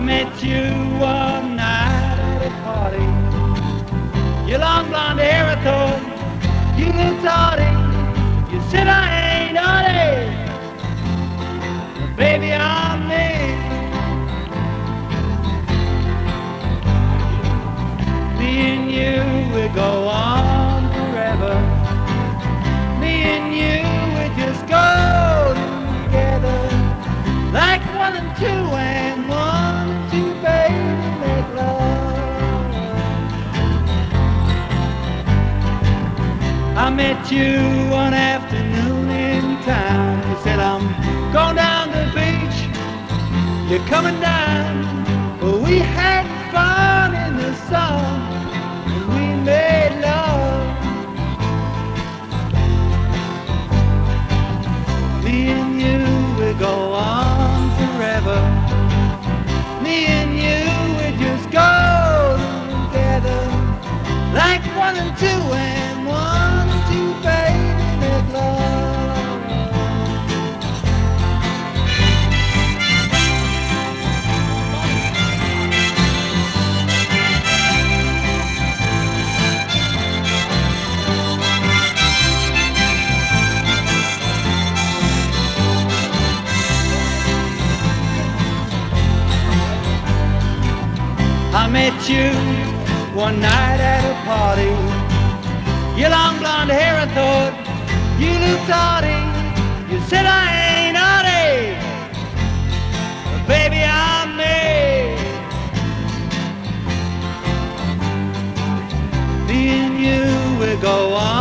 met you one night at a party. Your long blonde hair, I thought you looked naughty. You said I ain't naughty, but baby I'm me. Me and you, we go met you one afternoon in town. You said I'm going down the beach. You're coming down. Well, we had fun in the sun and we made love. Me and you, we go on forever. Me and you, we just go together. Like one and two and I met you one night at a party. Your long blonde hair, I thought you looked naughty. You said I ain't naughty, but baby me. Me and you, we go on